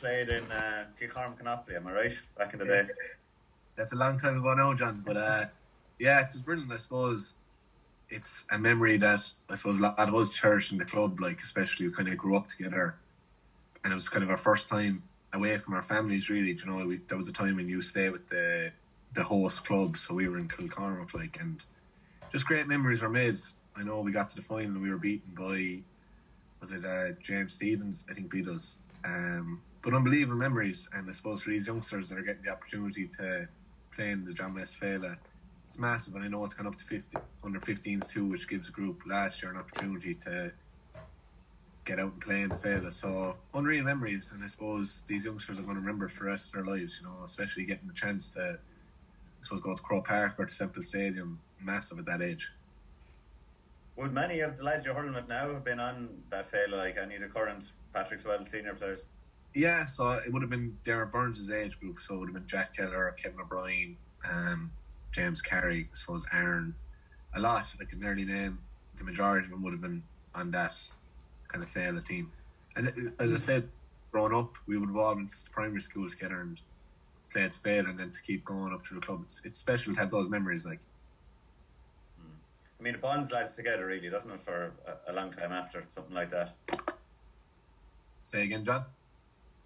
played in uh, Kilcormac and Offaly, am I right? Back in the day. That's a long time ago now, John. But uh, yeah, it was brilliant. I suppose it's a memory that I suppose a lot of us cherished in the club, like especially we kind of grew up together, and it was kind of our first time away from our families. Really, Do you know, we, that was a time when you stay with the the host club, so we were in Kilcormac, like, and just great memories were made. I know we got to the final and we were beaten by was it uh, James Stephens? I think beat us. Um, but unbelievable memories, and I suppose for these youngsters that are getting the opportunity to play in the John West Féile, it's massive. And I know it's gone up to 50 under 15s too, which gives the group last year an opportunity to get out and play in Féile. So unreal memories, and I suppose these youngsters are going to remember for the rest of their lives. You know, especially getting the chance to, I suppose, go to Croke Park or to Semple Stadium, massive at that age. Would many of the lads you're hurling with now have been on that Féile, like any of the current Patrickswell senior players? Yeah, so it would have been Darren Byrnes' age group. So it would have been Jack Keller, Kevin O'Brien, um, James Carey, I suppose Aaron, a lot. I could nearly name the majority of them would have been on that kind of Féile team. And as I said, growing up, we would have all been primary school together and played Féile, and then to keep going up through the club. It's, it's special to have those memories. Like, I mean, it bonds lads together, really, doesn't it, for a, a long time after something like that? say again, John.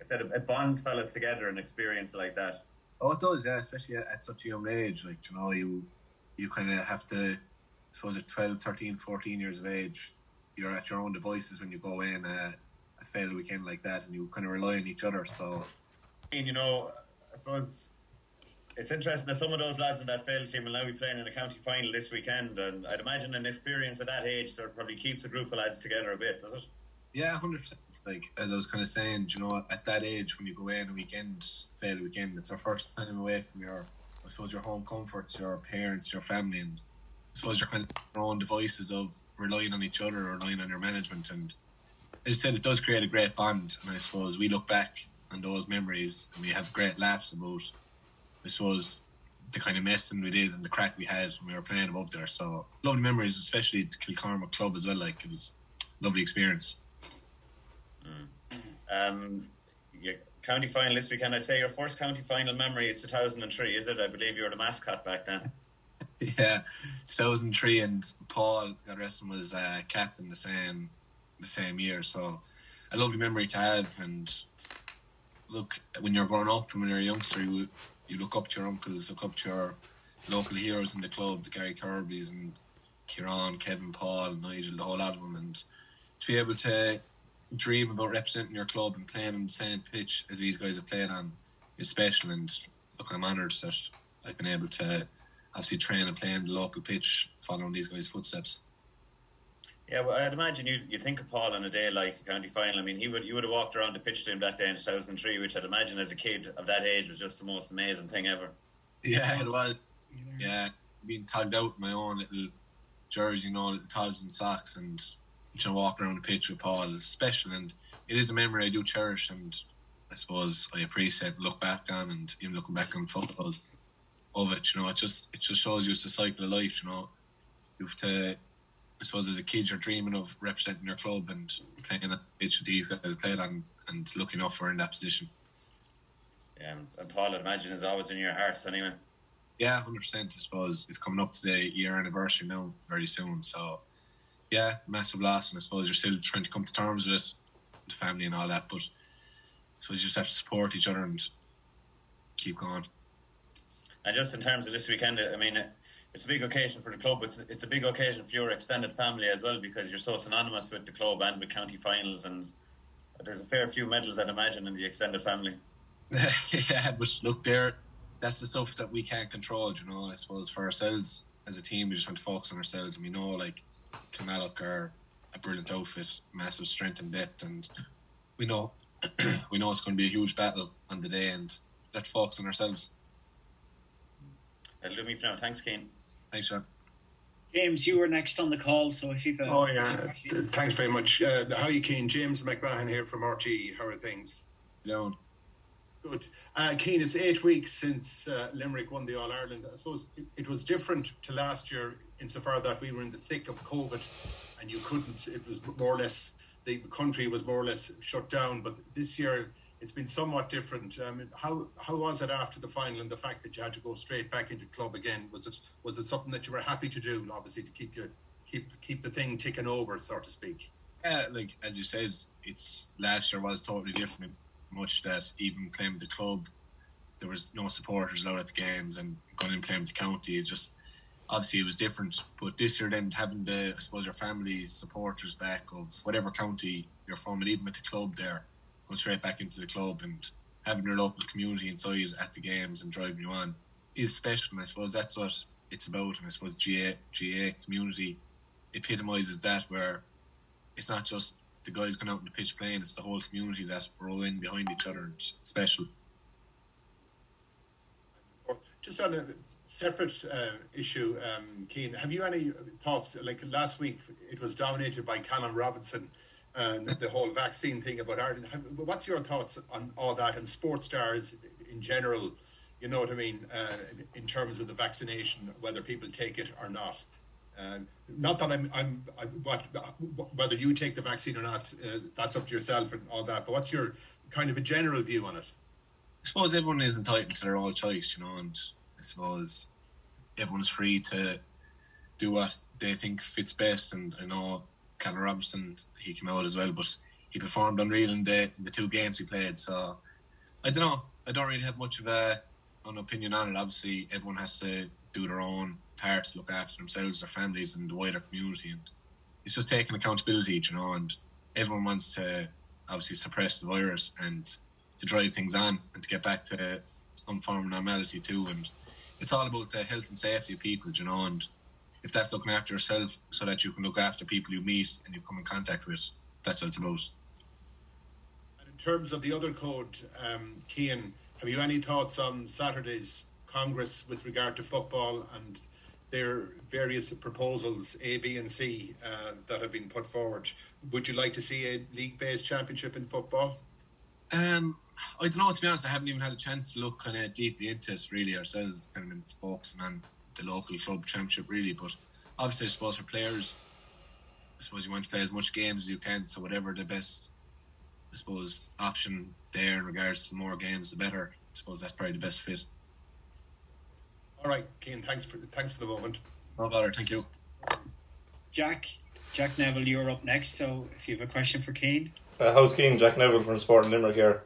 I said it, it bonds fellas together, an experience like that. Oh, it does, yeah, especially at, at such a young age. Like, you know, you you kind of have to, I suppose at 12, 13, 14 years of age, you're at your own devices when you go in uh, a, a Féile weekend like that and you kind of rely on each other. So, And, you know, I suppose it's interesting that some of those lads in that failed team will now be playing in a county final this weekend, and I'd imagine an experience at that age sort of probably keeps a group of lads together a bit, does it? Yeah, 100%. Like, as I was kind of saying, you know, at that age, when you go in a weekend, the weekend, it's our first time away from your, I suppose, your home comforts, your parents, your family, and I suppose you're kind of your own devices of relying on each other, or relying on your management. And as I said, it does create a great bond. And I suppose we look back on those memories and we have great laughs about, I suppose, the kind of messing we did and the crack we had when we were playing above there. So, lovely memories, especially the Kilcormac club as well. Like, it was lovely experience. Um, your county final this weekend, I'd say your first county final memory is 2003, is it? I believe you were the mascot back then. yeah, 2003 and Paul, God rest him, was uh, captain the same the same year. So a lovely memory to have. And look, when you're growing up and when you're a youngster, you, you look up to your uncles, look up to your local heroes in the club, the Gary Kirbys and Kieran, Kevin, Paul, Nigel, the whole lot of them. And to be able to dream about representing your club and playing on the same pitch as these guys have played on is special. And look, I'm honoured that I've been able to obviously train and play on the local pitch, following these guys' footsteps. Yeah, well, I'd imagine you you think of Paul on a day like a county final. I mean, he would you would have walked around the pitch to him that day in 2003, which I'd imagine as a kid of that age was just the most amazing thing ever. Yeah, it was. Yeah, being tugged out in my own little jersey, you know, little togs and socks, and you know, walking around the pitch with Paul is special, and it is a memory I do cherish, and I suppose I appreciate, look back on, and even looking back on photos of it. You know, it just it just shows you it's a cycle of life. You know, you have to. I suppose as a kid, you're dreaming of representing your club and playing a pitch with these guys played on, and looking enough we're in that position. Yeah, and Paul, I'd imagine, is always in your hearts anyway. Yeah, hundred percent. I suppose it's coming up to the year anniversary now, very soon. So, yeah, massive loss, and I suppose you're still trying to come to terms with it, the family and all that. But so suppose you just have to support each other and keep going. And just in terms of this weekend, I mean, it's a big occasion for the club. It's it's a big occasion for your extended family as well because you're so synonymous with the club and with county finals, and there's a fair few medals, I'd imagine, in the extended family. yeah, but look, there, that's the stuff that we can't control. You know, I suppose for ourselves as a team, we just want to focus on ourselves, and we know like Kilmallock are a brilliant outfit, massive strength and depth, and we know we know it's going to be a huge battle on the day, and let's focus on ourselves. That'll do me for now. Thanks, Kane. Thanks, Sean. James, you were next on the call, so if you've. Oh yeah, thanks very much. Uh, how are you, Kane? James McMahon here from RT. How are things? Leon. Good. Uh, Cian, it's eight weeks since uh, Limerick won the All Ireland. I suppose it, it was different to last year insofar that we were in the thick of COVID, and you couldn't. It was more or less the country was more or less shut down. But this year, it's been somewhat different. I mean, how how was it after the final and the fact that you had to go straight back into club again? Was it was it something that you were happy to do? Obviously, to keep you keep keep the thing ticking over, so to speak. Yeah, like as you said, it's last year was totally different. Much that even claimed the club, there was no supporters out at the games, and going and playing the county, it just obviously it was different. But this year, then having the I suppose your family's supporters back of whatever county you're from, and even with the club there, going straight back into the club and having your local community inside at the games and driving you on is special. And I suppose that's what it's about. And I suppose GA GAA community epitomises that, where it's not just the guys going out in the pitch playing, it's the whole community that's in behind each other. It's special. Just on a separate uh, issue, um, Cian, have you any thoughts? Like last week, it was dominated by Callum Robinson and the whole vaccine thing about Ireland. What's your thoughts on all that and sports stars in general? You know what I mean, uh, in terms of the vaccination, whether people take it or not. Not that I'm, I'm, I, what, whether you take the vaccine or not, uh, that's up to yourself and all that. But what's your kind of a general view on it? I suppose everyone is entitled to their own choice, you know, and I suppose everyone's free to do what they think fits best. And I know Callum Robinson, he came out as well, but he performed unreal in the in the two games he played. So I don't know. I don't really have much of a an opinion on it. Obviously, everyone has to do their own part to look after themselves, their families, and the wider community. And it's just taking accountability, you know. And everyone wants to obviously suppress the virus and to drive things on and to get back to some form of normality too. And it's all about the health and safety of people, you know. And if that's looking after yourself so that you can look after people you meet and you come in contact with, that's what it's about. And in terms of the other code, um, Cian, have you any thoughts on Saturday's Congress with regard to football and their various proposals, A, B, and C, uh, that have been put forward? Would you like to see a league-based championship in football? Um, I don't know. To be honest, I haven't even had a chance to look kind of deeply into it really ourselves. Kind of been focusing on the local club championship really. But obviously, I suppose for players, I suppose you want to play as much games as you can. So whatever the best, I suppose, option there in regards to more games, the better. I suppose that's probably the best fit. All right, Cian. Thanks for thanks for the moment. No bother. Thank you. Jack, Jack Neville, you're up next. So if you have a question for Cian. Uh, how's Cian? Jack Neville from Sporting Limerick here.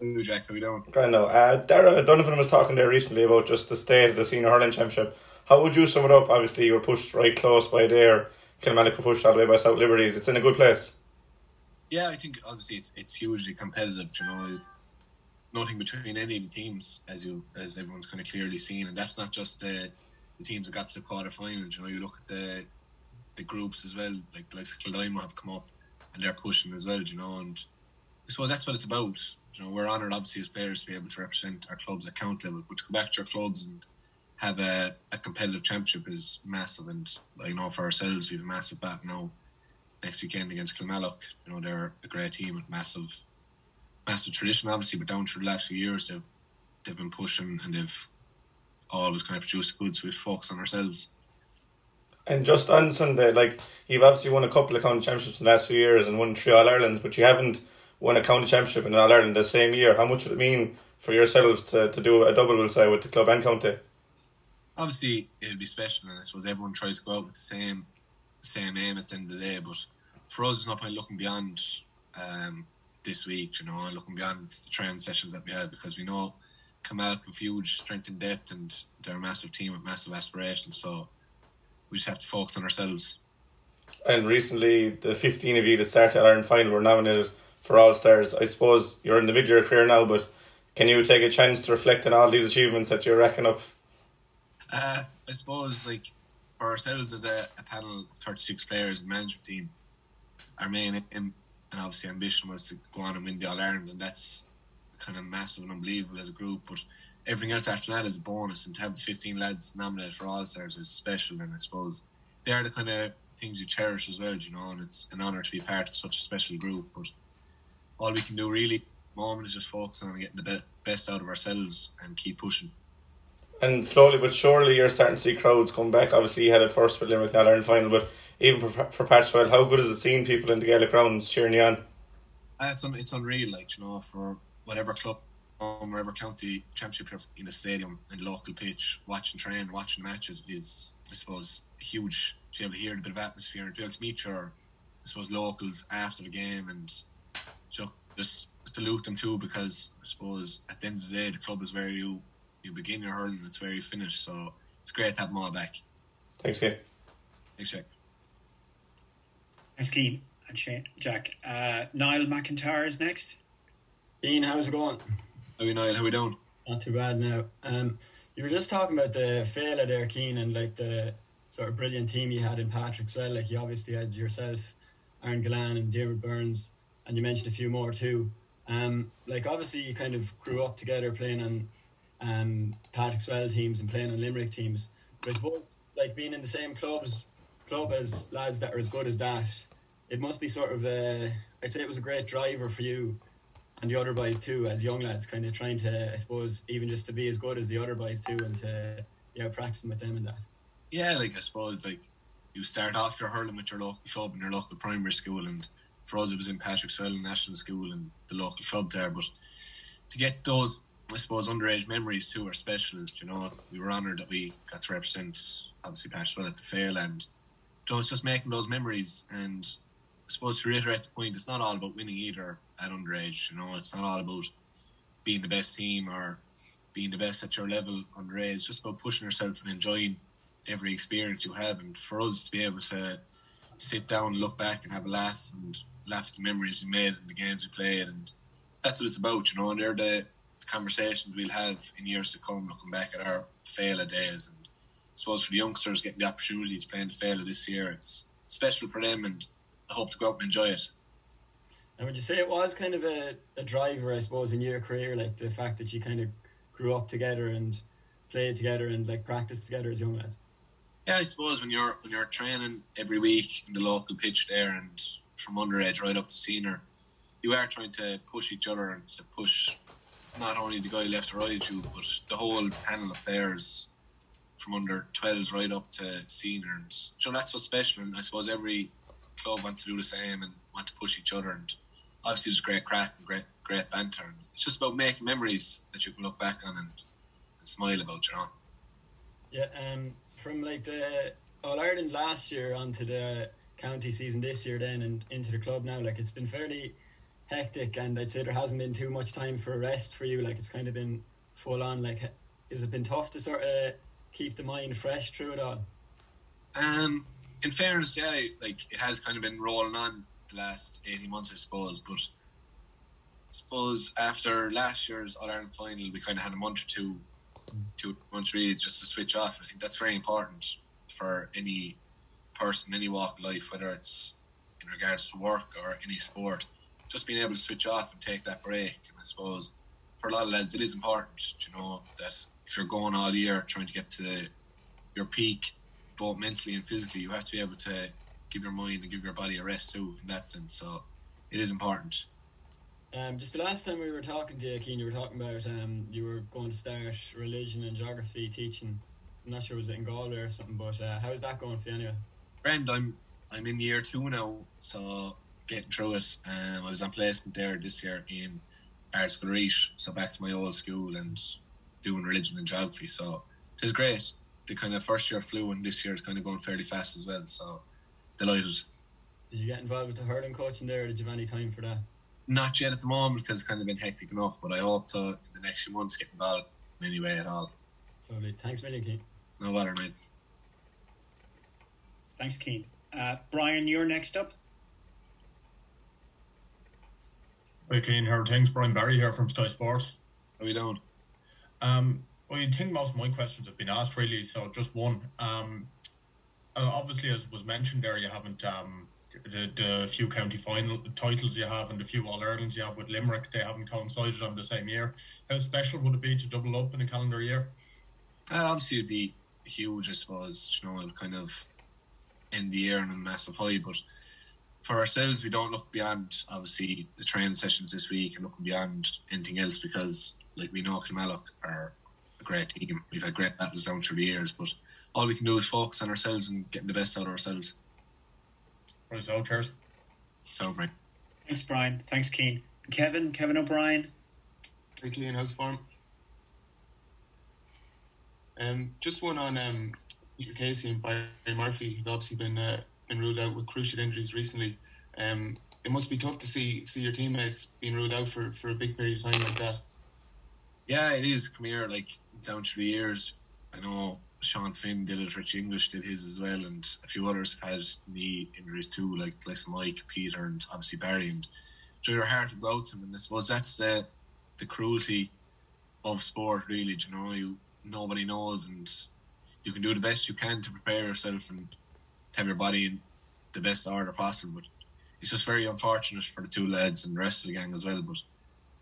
Hello, Jack. How you doing? Great. No, uh, Dara Donovan was talking there recently about just the state of the senior hurling championship. How would you sum it up? Obviously, you were pushed right close by there. Kilmallock were pushed all the way by South Liberties. It's in a good place. Yeah, I think obviously it's it's hugely competitive. You know, nothing between any of the teams, as you as everyone's kind of clearly seen, and that's not just the the teams that got to the quarterfinals. You know, you look at the the groups as well. Like the likes of Kildimo have come up, and they're pushing as well. You know, and I suppose that's what it's about. You know, we're honoured obviously as players to be able to represent our clubs at count level, but to go back to our clubs and have a, a competitive championship is massive. And I know for ourselves, we have a massive bat now next weekend against Kilmallock. You know, they're a great team with massive, massive tradition, obviously, but down through the last few years, they've they've been pushing and they've always kind of produced good. So we focus on ourselves. And just on Sunday, like you've obviously won a couple of county championships in the last few years and won three All Irelands, but you haven't won a county championship in All Ireland the same year. How much would it mean for yourselves to, to do a double, we'll say, with the club and county? obviously it would be special, and I suppose everyone tries to go out with the same same aim at the end of the day. But for us, it's not by looking beyond um, this week, you know, looking beyond the training sessions that we had because we know Kamal have huge strength and depth, and they're a massive team with massive aspirations. So we just have to focus on ourselves. And recently, the 15 of you that started Ireland final were nominated for All Stars. I suppose you're in the middle of your career now, but can you take a chance to reflect on all these achievements that you're racking up uh, I suppose like for ourselves as a, a panel of thirty six players and management team, our main aim and obviously ambition was to go on and win the All Ireland, and that's kind of massive and unbelievable as a group. But everything else after that is a bonus, and to have the fifteen lads nominated for All Stars is special, and I suppose they are the kind of things you cherish as well, you know. And it's an honour to be part of such a special group. But all we can do really, moment, is just focus on getting the best out of ourselves and keep pushing and slowly but surely you're starting to see crowds come back. Obviously, you had it first with Limerick not Ireland final, but even for, for how good is it seeing people in the Gaelic grounds cheering you on? Uh, it's un, it's unreal, like you know, for whatever club um, wherever county championship in the stadium and local pitch, watching train, watching matches is, I suppose, huge to be able to hear a bit of atmosphere and to be able to meet your, I suppose, locals after the game and just, just salute them too because I suppose at the end of the day the club is where you you begin your hurling, and it's where you finish. So it's great to have them all back. Thanks, Kate. Thanks, Jack. Thanks, Cian and Shane, Jack. Uh, Niall McIntyre is next. Dean, how's it going? How are we, Niall? How are we doing? Not too bad now. Um, you were just talking about the Féile there, Cian, and like the sort of brilliant team you had in Patrickswell. Like you obviously had yourself, Aaron Gillane, and David Byrnes, and you mentioned a few more too. Um, like obviously you kind of grew up together playing on um, Patrickswell teams and playing on Limerick teams. But I suppose like being in the same clubs club as lads that are as good as that, it must be sort of a, I'd say it was a great driver for you and the other boys too, as young lads, kind of trying to, I suppose, even just to be as good as the other boys too, and to yeah, practicing with them and that. Yeah, like I suppose like you start off your hurling with your local club and your local primary school, and for us it was in Patrickswell National School and the local club there. But to get those, I suppose, underage memories too are special. You know, we were honoured that we got to represent obviously Patrickswell at the Féile, and know, it's just making those memories. And I suppose to reiterate the point, it's not all about winning either at underage. You know, it's not all about being the best team or being the best at your level underage. It's just about pushing yourself and enjoying every experience you have. And for us to be able to sit down, look back, and have a laugh and laugh at the memories we made and the games we played, and that's what it's about. You know, and they're the, conversations we'll have in years to come, looking back at our Féile days. And suppose for the youngsters getting the opportunity to play in the Féile this year, it's special for them, and I hope to go out and enjoy it. And would you say it was kind of a, a driver, I suppose, in your career, like the fact that you kind of grew up together and played together and like practiced together as young lads? Yeah, I suppose when you're when you're training every week in the local pitch there, and from underage right up to senior, you are trying to push each other and to push not only the guy left or right you, but the whole panel of players from under 12s right up to seniors. So that's what's special, and I suppose every club want to do the same and want to push each other. And obviously, there's great crack and great great banter. And it's just about making memories that you can look back on and, and smile about, you know. Yeah, um, from like the All Ireland last year onto the county season this year, then and into the club now, like it's been fairly hectic, and I'd say there hasn't been too much time for rest for you. Like it's kind of been full on. Like, has it been tough to sort of keep the mind fresh through it all? Um, in fairness, yeah, like it has kind of been rolling on the last eighteen months, I suppose. But I suppose after last year's All Ireland final, we kind of had a month or two, two months really just to switch off. And I think that's very important for any person, any walk of life, whether it's in regards to work or any sport. Just being able to switch off and take that break. And I suppose for a lot of lads, it is important, you know, that if you're going all year trying to get to your peak, both mentally and physically, you have to be able to give your mind and give your body a rest too, in that sense. So it is important. Um, just the last time we were talking to you, Cian, you were talking about um, you were going to start religion and geography teaching. I'm not sure was it in Galway or something, but uh, how's that going for you anyway? Friend, I'm I'm in year two now, so getting through it. Um, I was on placement there this year in Ardscoil Rís, so back to my old school and doing religion and geography. So it's great. The kind of first year flew, and this year it's kind of going fairly fast as well. So delighted. Did you get involved with the hurling coaching there, or did you have any time for that? Not yet at the moment because it's kind of been hectic enough, but I hope to in the next few months get involved in any way at all. Lovely. Thanks, million, Cian. No bother, mate. Thanks, Cian. Uh, Brian, you're next up. Hi, Cian. How are things? Brian Barry here from Sky Sports. How are we doing? Um, I think most of my questions have been asked, really, so just one. Um, uh, obviously, as was mentioned there, you haven't um, the, the few county final titles you have and the few All Irelands you have with Limerick, they haven't coincided on the same year. How special would it be to double up in a calendar year? Uh, obviously, it'd be huge, I suppose. You know, it'd kind of end the year on a massive high, but for ourselves, we don't look beyond obviously the training sessions this week and looking beyond anything else because, like, we know Kilmallock are a great team. We've had great battles down through the years, but all we can do is focus on ourselves and getting the best out of ourselves. Right, so cheers. So, right. Thanks, Brian. Thanks, Cian. Kevin, Kevin O'Brien. Hey, Cian, how's form? Um, just one on um, Peter Casey and Barry Murphy. Who've obviously been uh, been ruled out with crucial injuries recently. Um, it must be tough to see see your teammates being ruled out for, for a big period of time like that. Yeah, it is. Come here, like down through the years. I know Sean Finn did it, Rich English did his as well, and a few others had knee injuries too, like like Mike, Peter, and obviously Barry. And so your heart to go out to them, and I suppose that's the the cruelty of sport, really. You know, you nobody knows, and you can do the best you can to prepare yourself and have your body in the best order possible. But it's just very unfortunate for the two lads and the rest of the gang as well. But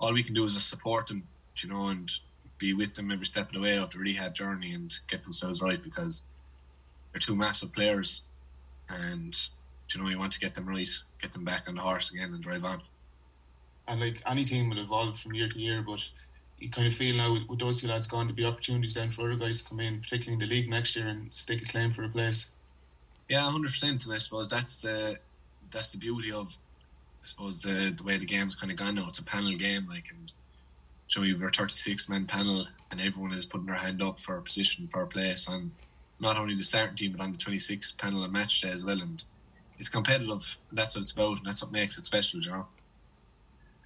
all we can do is just support them, you know, and be with them every step of the way of the rehab journey and get themselves right because they're two massive players and you know you want to get them right, get them back on the horse again and drive on. And like any team will evolve from year to year, but you kind of feel now with, with those two lads gone to be opportunities then for other guys to come in, particularly in the league next year and stake a claim for a place. Yeah, hundred percent, and I suppose that's the that's the beauty of I suppose the the way the game's kind of gone now. It's a panel game, like and so you've your 36 man panel and everyone is putting their hand up for a position for a place. On not only the starting team but on the 26 panel and match day as well. And it's competitive and that's what it's about and that's what makes it special you know?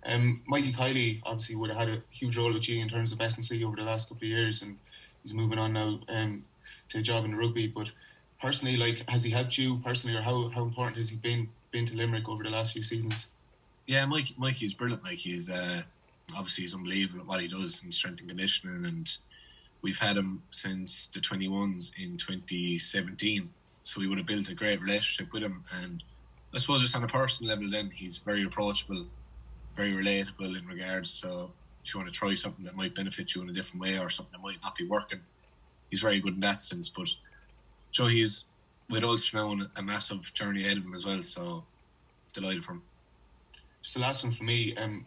Um, Mikey Kiely obviously would have had a huge role with you in terms of S&C over the last couple of years and he's moving on now um, to a job in rugby. But personally like has he helped you personally or how, how important has he been been to Limerick over the last few seasons? Yeah Mikey Mikey's brilliant. Mikey's uh obviously he's unbelievable at what he does in strength and conditioning and we've had him since the 21s in 2017 so we would have built a great relationship with him. And I suppose just on a personal level then he's very approachable very relatable in regards to if you want to try something that might benefit you in a different way or something that might not be working he's very good in that sense. But so he's with Ulster now on a massive journey ahead of him as well so delighted for him. Just the last one for me um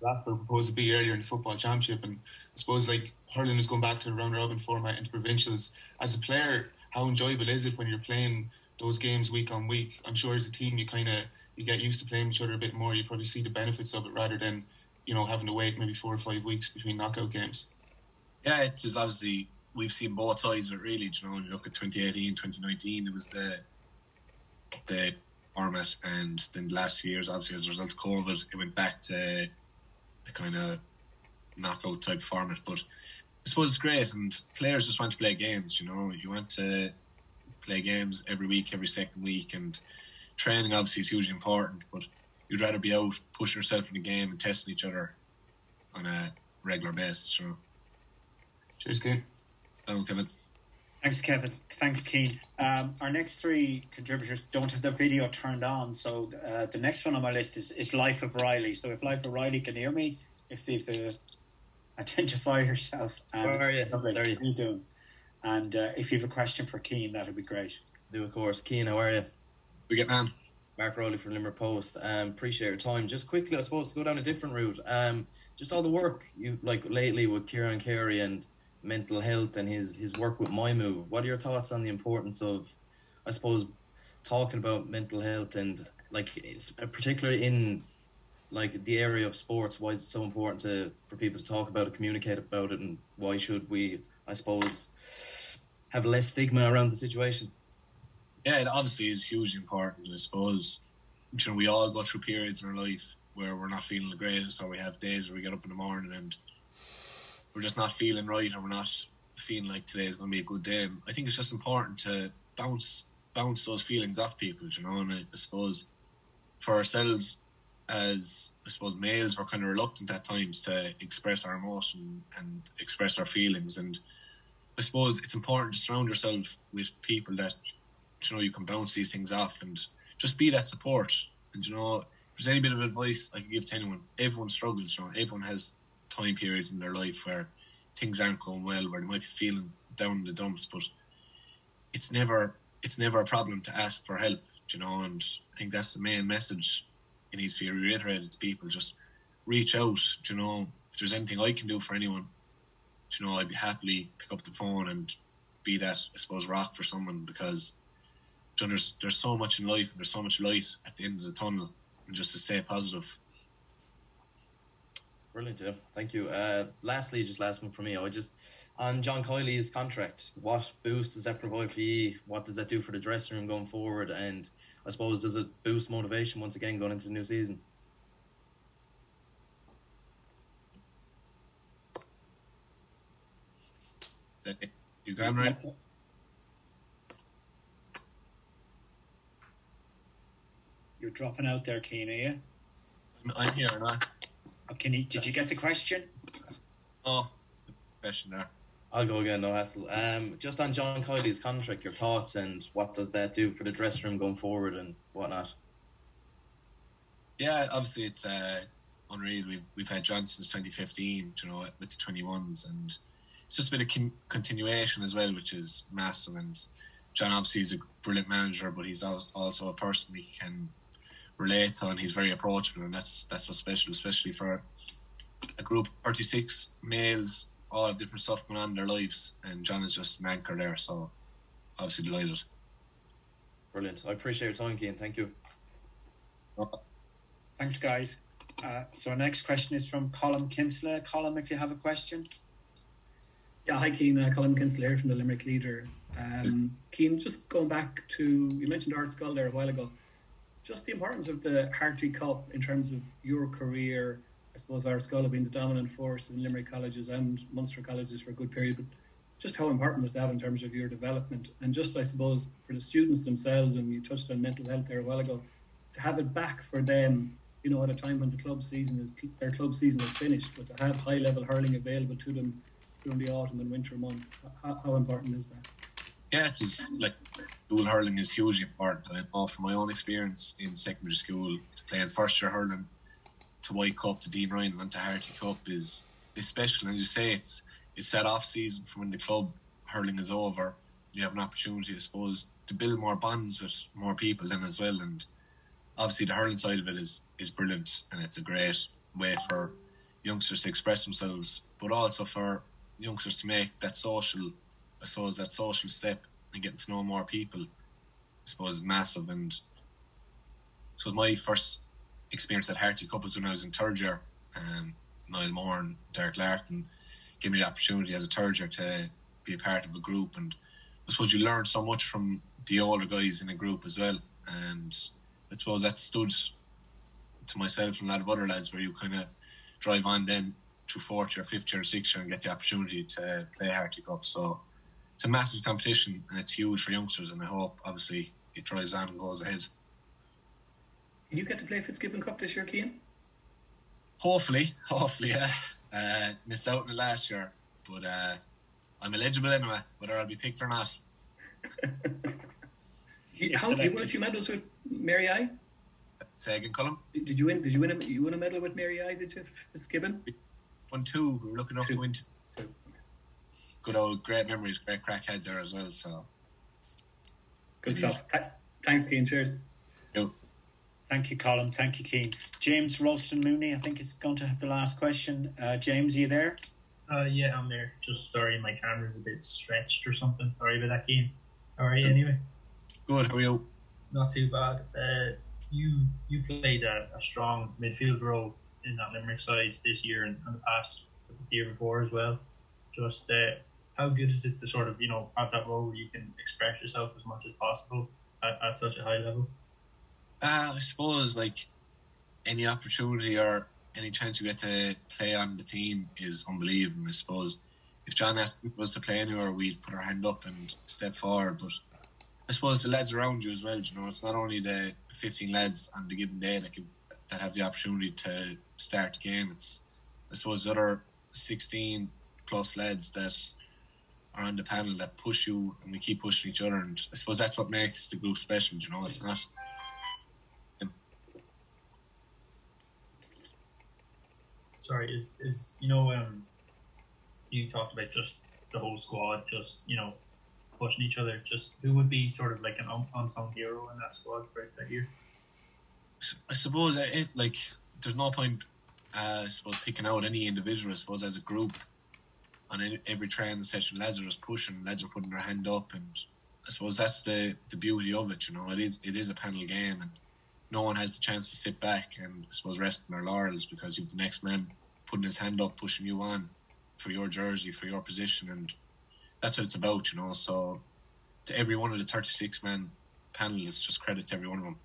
last one proposed to be earlier in the football championship, and I suppose like hurling is going back to the round robin format into provincials. As a player, how enjoyable is it when you're playing those games week on week? I'm sure as a team, you kind of you get used to playing each other a bit more. You probably see the benefits of it rather than you know having to wait maybe four or five weeks between knockout games. Yeah, it is obviously we've seen both sides of it really. You know, you look at 2018, 2019, it was the the format, and then the last few years, obviously as a result of COVID, it went back to the kind of knockout type format. But I suppose it's great, and players just want to play games. You know, you want to play games every week, every second week, and training obviously is hugely important. But you'd rather be out pushing yourself in the game and testing each other on a regular basis. You know. Cheers, Kevin. Kevin. Thanks, Kevin. Thanks, Cian. Um, our next three contributors don't have their video turned on, so uh, the next one on my list is, is Life of Riley. So if Life of Riley can hear me, if they uh, identify yourself. And Where are you? Lovely. Sorry. How are you doing? And uh, if you have a question for Cian, that would be great. Do of course. Cian, how are you? We get man. Mark Rowley from Limerick Post. Um, appreciate your time. Just quickly, I suppose, to go down a different route. Um, just all the work you like lately with Ciarán Carey and mental health and his his work with my move. What are your thoughts on the importance of, I suppose, talking about mental health and like uh, particularly in like the area of sports? Why is it so important to for people to talk about it, communicate about it, and why should we, I suppose, have less stigma around the situation? Yeah, it obviously is hugely important. I suppose you know we all go through periods in our life where we're not feeling the greatest, or we have days where we get up in the morning and we're just not feeling right or we're not feeling like today is going to be a good day. I think it's just important to bounce bounce those feelings off people, you know. And I, I suppose for ourselves as I suppose males, we're kind of reluctant at times to express our emotion and express our feelings. And I suppose it's important to surround yourself with people that you know you can bounce these things off and just be that support. And you know, if there's any bit of advice I can give to anyone, everyone struggles. You know, everyone has time periods in their life where things aren't going well, where they might be feeling down in the dumps, but it's never it's never a problem to ask for help, you know, and I think that's the main message it needs to be reiterated to people. Just reach out, you know, if there's anything I can do for anyone, you know, I'd be happily pick up the phone and be that, I suppose, rock for someone because you know, there's there's so much in life and there's so much light at the end of the tunnel and just to stay positive Brilliant, yeah. Thank you. Uh, lastly, just last one for me. I just on John Kiely's contract. What boost does that provide for you? What does that do for the dressing room going forward? And I suppose does it boost motivation once again going into the new season? You done right? You're dropping out there, Cian, are you? I'm here or not? Can you, did you get the question? Oh, question there. I'll go again, no hassle. Um, just on John Kiely's contract, your thoughts and what does that do for the dressing room going forward and whatnot? Yeah, obviously it's uh, unreal. We've we've had John since 2015, you know, with the 21s, and it's just been a con- continuation as well, which is massive. And John obviously is a brilliant manager, but he's als- also a person we can relate to, and he's very approachable, and that's that's what's special, especially for a group of 36 males, all have different stuff going on in their lives, and John is just an anchor there. So obviously delighted. Brilliant. I appreciate your time, Cian. Thank you. Thanks, guys. Uh, so our next question is from Colm Kinsella. Colin, if you have a question. Yeah, hi Cian, uh, Colm Kinsella here from the Limerick Leader. Um, Cian, just going back to, you mentioned Ardscoil there a while ago, just the importance of the Harty Cup in terms of your career. I suppose Ardscoil have been the dominant force in Limerick colleges and Munster colleges for a good period, but just how important was that in terms of your development? And just, I suppose, for the students themselves, and you touched on mental health there a while ago, to have it back for them, you know, at a time when the club season is, their club season is finished, but to have high level hurling available to them during the autumn and winter months. How, how important is that? Yeah, it's just, like hurling is hugely important. I know from my own experience in secondary school, to play in first year hurling, to White Cup, to Dean Ryan, and to Harty Cup is is special. And as you say, it's it's that off season from when the club hurling is over. You have an opportunity, I suppose, to build more bonds with more people then as well. And obviously, the hurling side of it is is brilliant, and it's a great way for youngsters to express themselves, but also for youngsters to make that social, I suppose, that social step and getting to know more people, I suppose, massive. And so my first experience at Harty Cup was when I was in third year. Um, Niall Moore and Derek Larkin gave me the opportunity as a third year to be a part of a group. And I suppose you learn so much from the older guys in a group as well. And I suppose that stood to myself and a lot of other lads where you kind of drive on then to fourth year, fifth year, sixth year and get the opportunity to play Harty Cup. So it's a massive competition and it's huge for youngsters and I hope obviously it drives on and goes ahead. Can you get to play Fitzgibbon Cup this year, Cian? Hopefully, hopefully, yeah. Uh, missed out in the last year, but uh, I'm eligible anyway, whether I'll be picked or not. you, how, you won a few medals with Mary I. Say again, Colm. Did you win? Did you win? A, you win a medal with Mary I? Did you, Fitzgibbon? Won two. We were looking enough Two. to win. Two. Good old, great memories, great crackhead there as well. So, Good stuff. Th- Thanks, Cian. Cheers. you. Thank you, Colm. Thank you, Cian. James Ralston Mooney, I think, is going to have the last question. Uh, James, are you there? Uh, yeah, I'm there. Just sorry, my camera's a bit stretched or something. Sorry about that, Cian. How are you anyway? Good. How are you? Not too bad. Uh, you you played a, a strong midfield role in that Limerick side this year and, and the past the year before as well. Just uh, how good is it to sort of you know have that role where you can express yourself as much as possible at, at such a high level? Uh, I suppose like any opportunity or any chance you get to play on the team is unbelievable. I suppose if John asked us to play anywhere, we'd put our hand up and step forward. But I suppose the lads around you as well. You know, it's not only the 15 lads on the given day that can, that have the opportunity to start the game. It's I suppose the other 16 plus lads that are on the panel that push you, and we keep pushing each other. And I suppose that's what makes the group special. You know, it's not sorry, is is you know um you talked about just the whole squad, just you know pushing each other. Just who would be sort of like an un- unsung hero in that squad for that year? I suppose it, like there's no point uh, I suppose picking out any individual. I suppose as a group on every training session, lads are just pushing, lads are putting their hand up, and I suppose that's the the beauty of it. You know, it is it is a panel game, and no one has the chance to sit back and I suppose rest on their laurels because you've the next man putting his hand up, pushing you on for your jersey, for your position, and that's what it's about, you know. So to every one of the 36 man panelists, just credit to every one of them.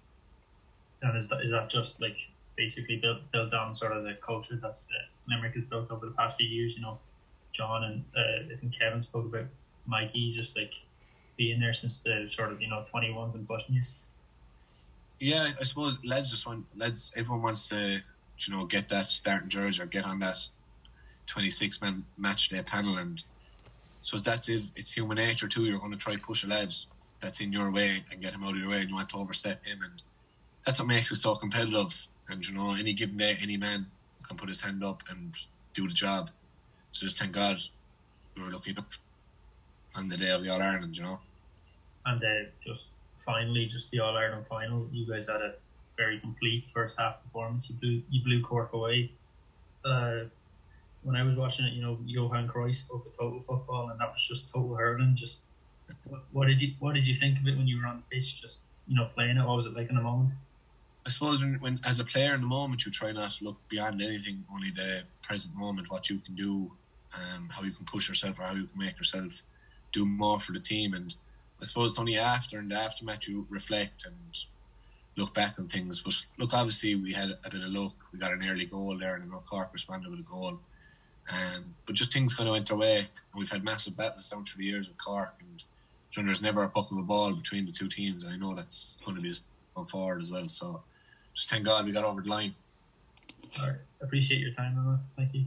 And is that, is that just like basically built built on sort of the culture that uh, Limerick has built over the past few years? You know, John and uh, I think Kevin spoke about Mikey just like being there since the sort of you know 21s and pushing you. Yeah, I suppose lads just want lads. Everyone wants to, you know, get that starting jersey or get on that 26 man match day panel, and so that's it. It's human nature too. You're going to try push a lad that's in your way and get him out of your way, and you want to overstep him, and that's what makes it so competitive. And you know, any given day, any man can put his hand up and do the job. So just thank God we were lucky enough on the day of the All Ireland, you know. And uh, just finally, just the All Ireland final, you guys had a very complete first half performance. You blew you blew Cork away. Uh, when I was watching it, you know, Johan Cruyff spoke of total football, and that was just total hurling. Just what, what did you what did you think of it when you were on the pitch? Just you know, playing it. What was it like in the moment? I suppose when, when as a player in the moment, you try not to look beyond anything, only the present moment, what you can do, um, how you can push yourself, or how you can make yourself do more for the team. And I suppose it's only after and the aftermath you reflect and look back on things. But look, obviously we had a bit of luck. We got an early goal there, and Cork responded with a goal. Um, but just things kind of went our way, and we've had massive battles down through the years with Cork, and you know, there's never a puck of a ball between the two teams, and I know that's going to be going forward as well. So just thank God we got over the line. All right, appreciate your time, Emma. Thank you.